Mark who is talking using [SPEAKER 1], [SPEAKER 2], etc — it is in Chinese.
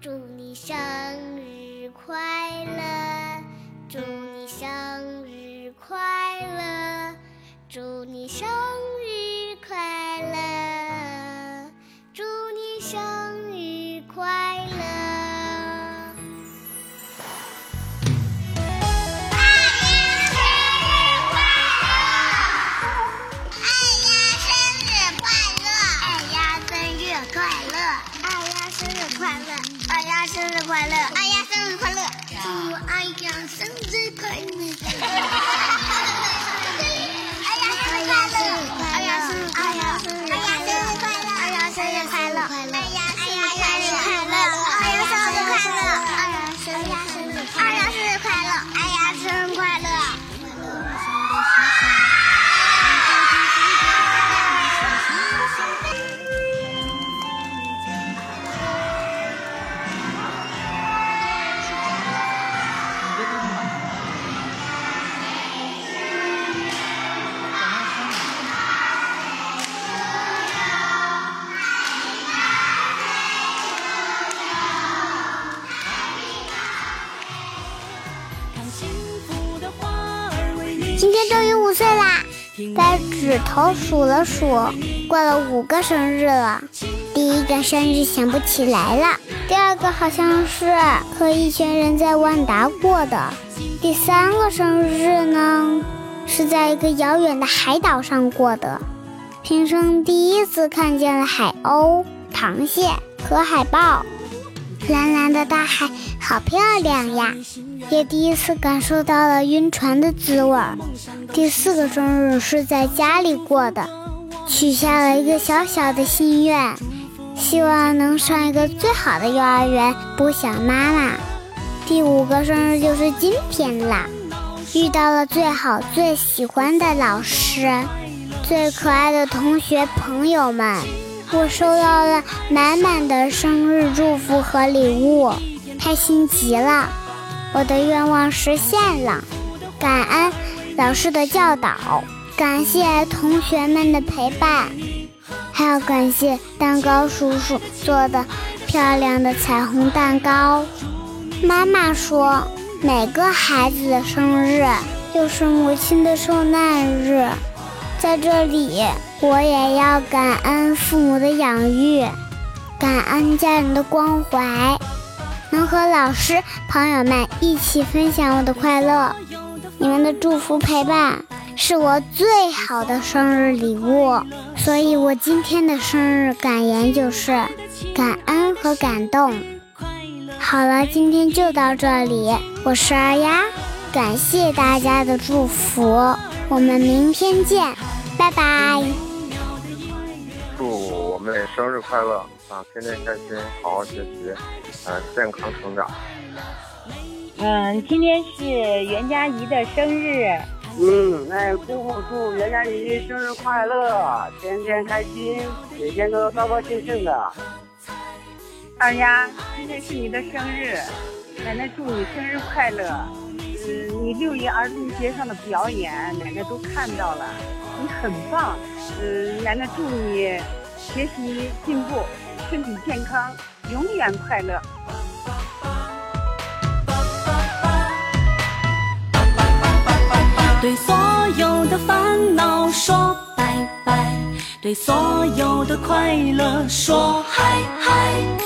[SPEAKER 1] 祝你生日快乐，祝你生日快乐，祝你生祝
[SPEAKER 2] 哎呀生日快乐！
[SPEAKER 1] 哎呀，生日快乐！
[SPEAKER 2] 哎呀生日快乐！
[SPEAKER 1] 哎呀，生日快乐！
[SPEAKER 2] 哎呀生日快乐！今天终于五岁啦！在指头数了数，过了五个生日了。第一个生日想不起来了，第二个好像是和一群人在万达过的，第三个生日呢是在一个遥远的海岛上过的。平生第一次看见了海鸥、螃蟹和海豹，蓝蓝的大海好漂亮呀！也第一次感受到了晕船的滋味。第四个生日是在家里过的，许下了一个小小的心愿，希望能上一个最好的幼儿园，不想妈妈。第五个生日就是今天啦，遇到了最好最喜欢的老师，最可爱的同学朋友们，我收到了满满的生日祝福和礼物，开心极了。我的愿望实现了，感恩老师的教导，感谢同学们的陪伴，还要感谢蛋糕叔叔做的漂亮的彩虹蛋糕。妈妈说，每个孩子的生日就是母亲的受难日，在这里我也要感恩父母的养育，感恩家人的关怀。能和老师、朋友们一起分享我的快乐，你们的祝福陪伴是我最好的生日礼物。所以我今天的生日感言就是感恩和感动。好了，今天就到这里，我是二丫，感谢大家的祝福，我们明天见，拜拜。
[SPEAKER 3] 祝我妹生日快乐啊！天天开心，好好学习，啊，健康成长。
[SPEAKER 4] 嗯，今天是袁佳怡的生日，
[SPEAKER 5] 嗯，哎姑姑祝袁佳怡生日快乐，天天开心，每天都高高兴兴的。
[SPEAKER 4] 二丫，今天是你的生日，奶奶祝你生日快乐。嗯，你六一儿童节上的表演，奶奶都看到了，你很棒。嗯，奶奶祝你学习进步，身体健康，永远快乐。
[SPEAKER 6] 对所有的烦恼说拜拜，对所有的快乐说嗨嗨。